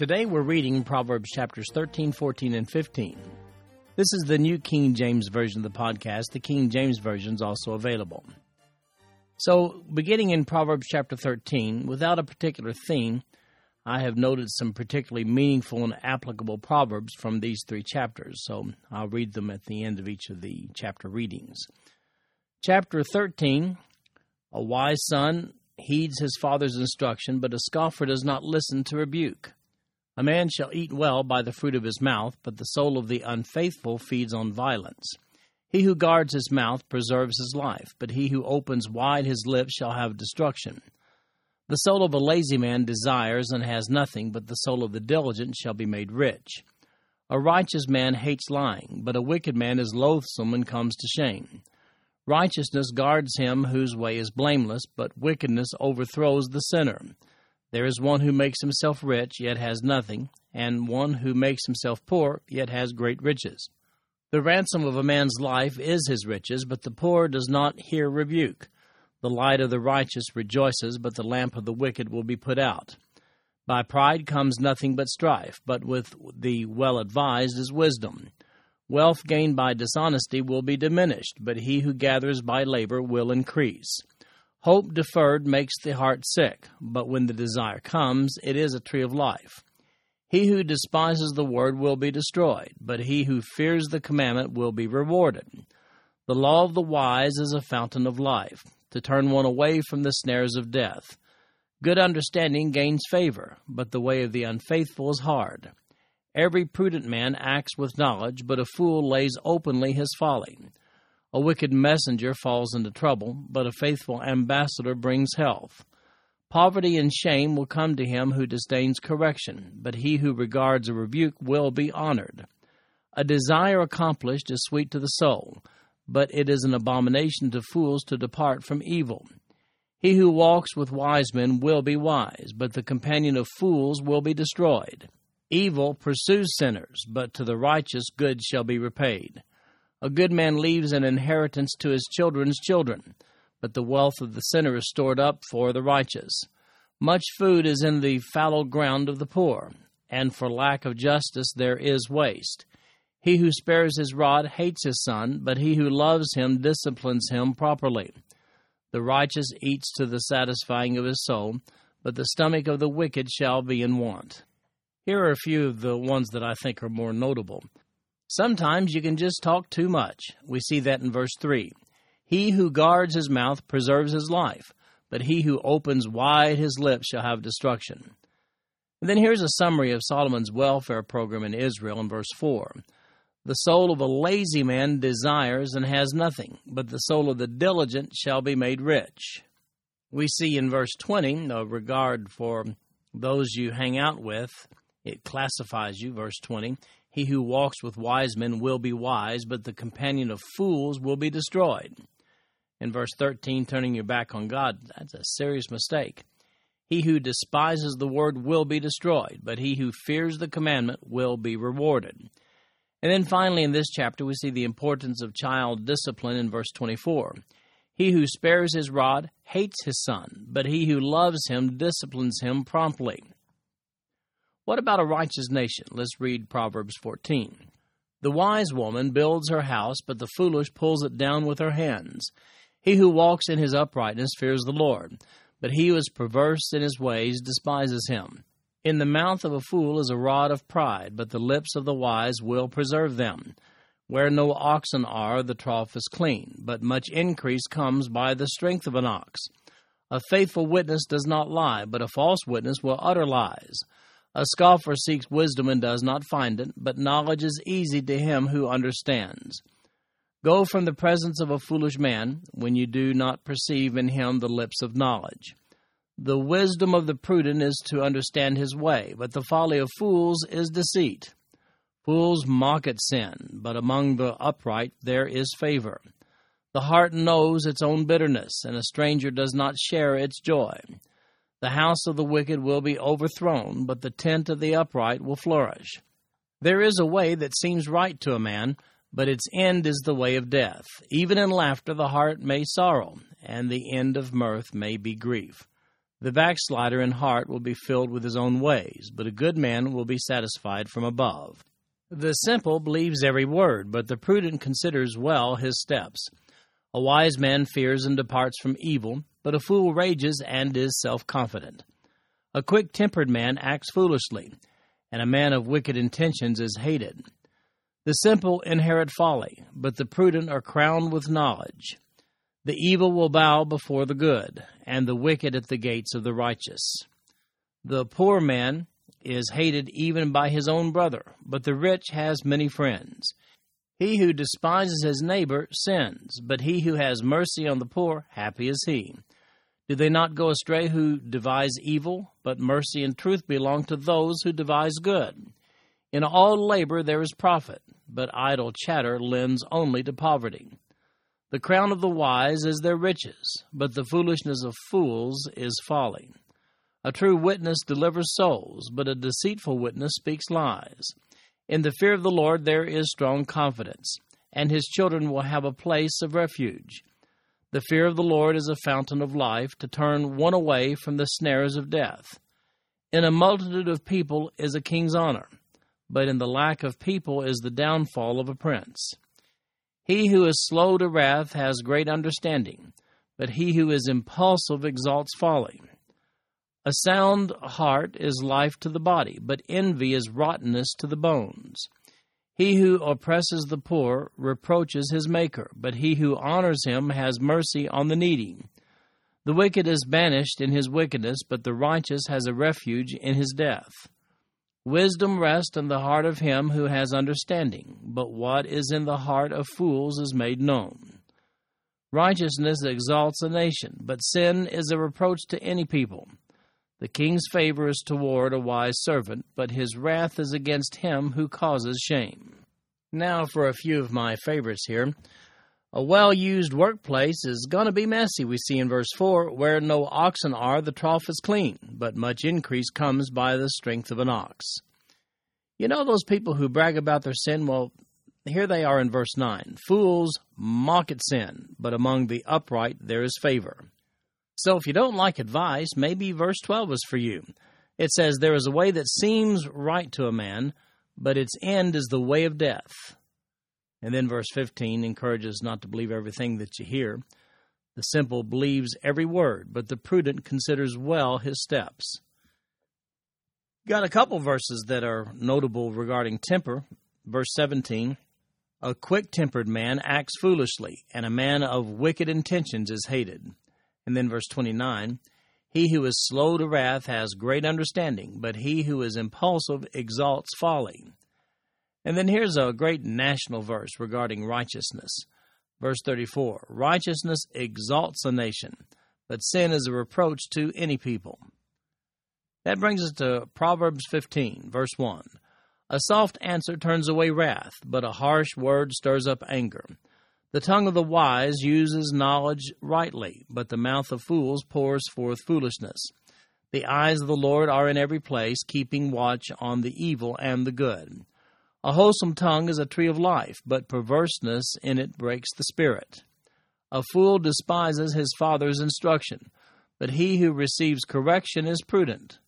Today we're reading Proverbs chapters 13, 14, and 15. This is the New King James Version of the podcast. The King James Version is also available. So, beginning in Proverbs chapter 13, without a particular theme, I have noted some particularly meaningful and applicable proverbs from these three chapters, so I'll read them at the end of each of the chapter readings. Chapter 13 A wise son heeds his father's instruction, but a scoffer does not listen to rebuke. A man shall eat well by the fruit of his mouth, but the soul of the unfaithful feeds on violence. He who guards his mouth preserves his life, but he who opens wide his lips shall have destruction. The soul of a lazy man desires and has nothing, but the soul of the diligent shall be made rich. A righteous man hates lying, but a wicked man is loathsome and comes to shame. Righteousness guards him whose way is blameless, but wickedness overthrows the sinner. There is one who makes himself rich, yet has nothing, and one who makes himself poor, yet has great riches. The ransom of a man's life is his riches, but the poor does not hear rebuke. The light of the righteous rejoices, but the lamp of the wicked will be put out. By pride comes nothing but strife, but with the well advised is wisdom. Wealth gained by dishonesty will be diminished, but he who gathers by labor will increase. Hope deferred makes the heart sick, but when the desire comes, it is a tree of life. He who despises the word will be destroyed, but he who fears the commandment will be rewarded. The law of the wise is a fountain of life, to turn one away from the snares of death. Good understanding gains favor, but the way of the unfaithful is hard. Every prudent man acts with knowledge, but a fool lays openly his folly. A wicked messenger falls into trouble, but a faithful ambassador brings health. Poverty and shame will come to him who disdains correction, but he who regards a rebuke will be honored. A desire accomplished is sweet to the soul, but it is an abomination to fools to depart from evil. He who walks with wise men will be wise, but the companion of fools will be destroyed. Evil pursues sinners, but to the righteous good shall be repaid. A good man leaves an inheritance to his children's children, but the wealth of the sinner is stored up for the righteous. Much food is in the fallow ground of the poor, and for lack of justice there is waste. He who spares his rod hates his son, but he who loves him disciplines him properly. The righteous eats to the satisfying of his soul, but the stomach of the wicked shall be in want. Here are a few of the ones that I think are more notable. Sometimes you can just talk too much. We see that in verse 3. He who guards his mouth preserves his life, but he who opens wide his lips shall have destruction. And then here's a summary of Solomon's welfare program in Israel in verse 4. The soul of a lazy man desires and has nothing, but the soul of the diligent shall be made rich. We see in verse 20 a regard for those you hang out with. It classifies you, verse 20. He who walks with wise men will be wise, but the companion of fools will be destroyed. In verse 13, turning your back on God, that's a serious mistake. He who despises the word will be destroyed, but he who fears the commandment will be rewarded. And then finally, in this chapter, we see the importance of child discipline in verse 24. He who spares his rod hates his son, but he who loves him disciplines him promptly. What about a righteous nation? Let's read Proverbs 14. The wise woman builds her house, but the foolish pulls it down with her hands. He who walks in his uprightness fears the Lord, but he who is perverse in his ways despises him. In the mouth of a fool is a rod of pride, but the lips of the wise will preserve them. Where no oxen are, the trough is clean, but much increase comes by the strength of an ox. A faithful witness does not lie, but a false witness will utter lies. A scoffer seeks wisdom and does not find it, but knowledge is easy to him who understands. Go from the presence of a foolish man when you do not perceive in him the lips of knowledge. The wisdom of the prudent is to understand his way, but the folly of fools is deceit. Fools mock at sin, but among the upright there is favor. The heart knows its own bitterness, and a stranger does not share its joy. The house of the wicked will be overthrown, but the tent of the upright will flourish. There is a way that seems right to a man, but its end is the way of death. Even in laughter the heart may sorrow, and the end of mirth may be grief. The backslider in heart will be filled with his own ways, but a good man will be satisfied from above. The simple believes every word, but the prudent considers well his steps. A wise man fears and departs from evil, but a fool rages and is self confident. A quick tempered man acts foolishly, and a man of wicked intentions is hated. The simple inherit folly, but the prudent are crowned with knowledge. The evil will bow before the good, and the wicked at the gates of the righteous. The poor man is hated even by his own brother, but the rich has many friends. He who despises his neighbor sins, but he who has mercy on the poor, happy is he. Do they not go astray who devise evil? But mercy and truth belong to those who devise good. In all labor there is profit, but idle chatter lends only to poverty. The crown of the wise is their riches, but the foolishness of fools is folly. A true witness delivers souls, but a deceitful witness speaks lies. In the fear of the Lord there is strong confidence, and his children will have a place of refuge. The fear of the Lord is a fountain of life, to turn one away from the snares of death. In a multitude of people is a king's honor, but in the lack of people is the downfall of a prince. He who is slow to wrath has great understanding, but he who is impulsive exalts folly. A sound heart is life to the body, but envy is rottenness to the bones. He who oppresses the poor reproaches his Maker, but he who honors him has mercy on the needy. The wicked is banished in his wickedness, but the righteous has a refuge in his death. Wisdom rests in the heart of him who has understanding, but what is in the heart of fools is made known. Righteousness exalts a nation, but sin is a reproach to any people. The king's favor is toward a wise servant, but his wrath is against him who causes shame. Now for a few of my favorites here. A well used workplace is going to be messy, we see in verse 4. Where no oxen are, the trough is clean, but much increase comes by the strength of an ox. You know those people who brag about their sin? Well, here they are in verse 9. Fools mock at sin, but among the upright there is favor. So if you don't like advice, maybe verse 12 is for you. It says, There is a way that seems right to a man, but its end is the way of death. And then verse 15 encourages not to believe everything that you hear. The simple believes every word, but the prudent considers well his steps. Got a couple verses that are notable regarding temper. Verse 17 A quick tempered man acts foolishly, and a man of wicked intentions is hated. And then verse 29 He who is slow to wrath has great understanding, but he who is impulsive exalts folly. And then here's a great national verse regarding righteousness. Verse 34 Righteousness exalts a nation, but sin is a reproach to any people. That brings us to Proverbs 15, verse 1. A soft answer turns away wrath, but a harsh word stirs up anger. The tongue of the wise uses knowledge rightly, but the mouth of fools pours forth foolishness. The eyes of the Lord are in every place, keeping watch on the evil and the good. A wholesome tongue is a tree of life, but perverseness in it breaks the spirit. A fool despises his father's instruction, but he who receives correction is prudent.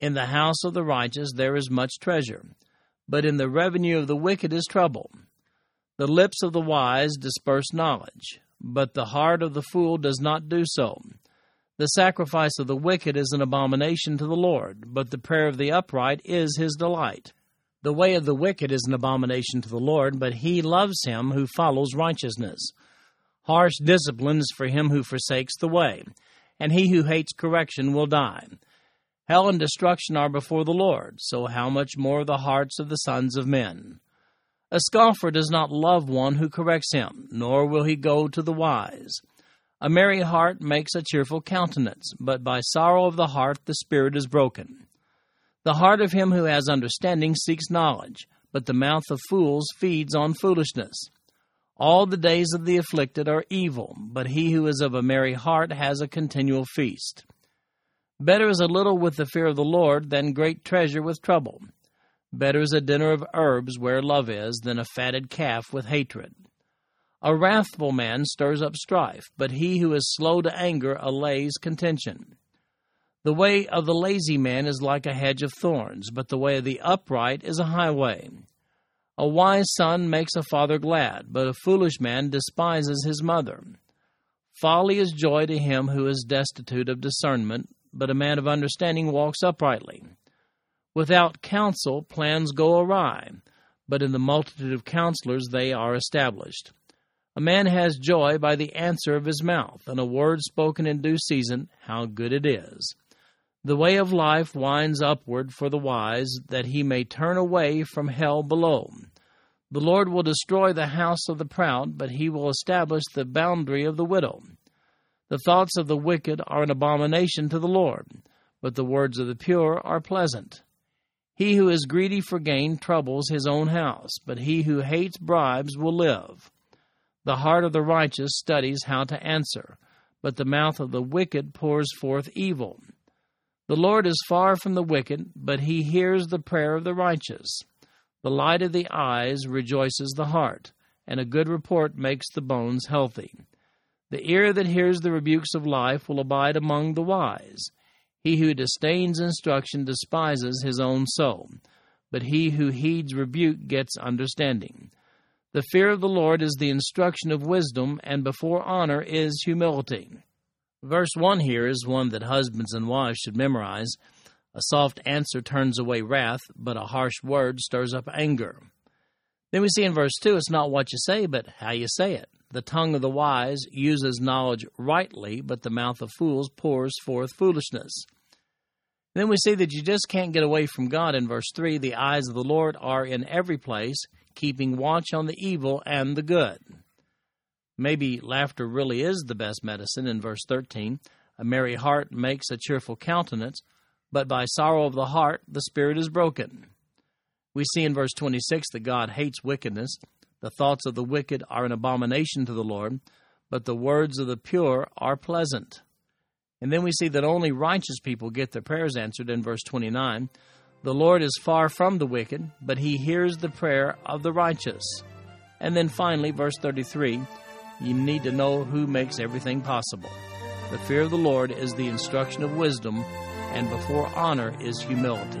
In the house of the righteous there is much treasure, but in the revenue of the wicked is trouble. The lips of the wise disperse knowledge, but the heart of the fool does not do so. The sacrifice of the wicked is an abomination to the Lord, but the prayer of the upright is his delight. The way of the wicked is an abomination to the Lord, but he loves him who follows righteousness. Harsh discipline is for him who forsakes the way, and he who hates correction will die. Hell and destruction are before the Lord, so how much more the hearts of the sons of men? A scoffer does not love one who corrects him, nor will he go to the wise. A merry heart makes a cheerful countenance, but by sorrow of the heart the spirit is broken. The heart of him who has understanding seeks knowledge, but the mouth of fools feeds on foolishness. All the days of the afflicted are evil, but he who is of a merry heart has a continual feast. Better is a little with the fear of the Lord than great treasure with trouble. Better is a dinner of herbs where love is than a fatted calf with hatred. A wrathful man stirs up strife, but he who is slow to anger allays contention. The way of the lazy man is like a hedge of thorns, but the way of the upright is a highway. A wise son makes a father glad, but a foolish man despises his mother. Folly is joy to him who is destitute of discernment, but a man of understanding walks uprightly. Without counsel, plans go awry, but in the multitude of counselors they are established. A man has joy by the answer of his mouth, and a word spoken in due season, how good it is. The way of life winds upward for the wise, that he may turn away from hell below. The Lord will destroy the house of the proud, but he will establish the boundary of the widow. The thoughts of the wicked are an abomination to the Lord, but the words of the pure are pleasant. He who is greedy for gain troubles his own house, but he who hates bribes will live. The heart of the righteous studies how to answer, but the mouth of the wicked pours forth evil. The Lord is far from the wicked, but he hears the prayer of the righteous. The light of the eyes rejoices the heart, and a good report makes the bones healthy. The ear that hears the rebukes of life will abide among the wise. He who disdains instruction despises his own soul, but he who heeds rebuke gets understanding. The fear of the Lord is the instruction of wisdom, and before honor is humility. Verse 1 here is one that husbands and wives should memorize. A soft answer turns away wrath, but a harsh word stirs up anger. Then we see in verse 2 it's not what you say, but how you say it. The tongue of the wise uses knowledge rightly, but the mouth of fools pours forth foolishness. Then we see that you just can't get away from God in verse 3. The eyes of the Lord are in every place, keeping watch on the evil and the good. Maybe laughter really is the best medicine in verse 13. A merry heart makes a cheerful countenance, but by sorrow of the heart the spirit is broken. We see in verse 26 that God hates wickedness. The thoughts of the wicked are an abomination to the Lord, but the words of the pure are pleasant. And then we see that only righteous people get their prayers answered in verse 29. The Lord is far from the wicked, but he hears the prayer of the righteous. And then finally, verse 33 you need to know who makes everything possible. The fear of the Lord is the instruction of wisdom, and before honor is humility.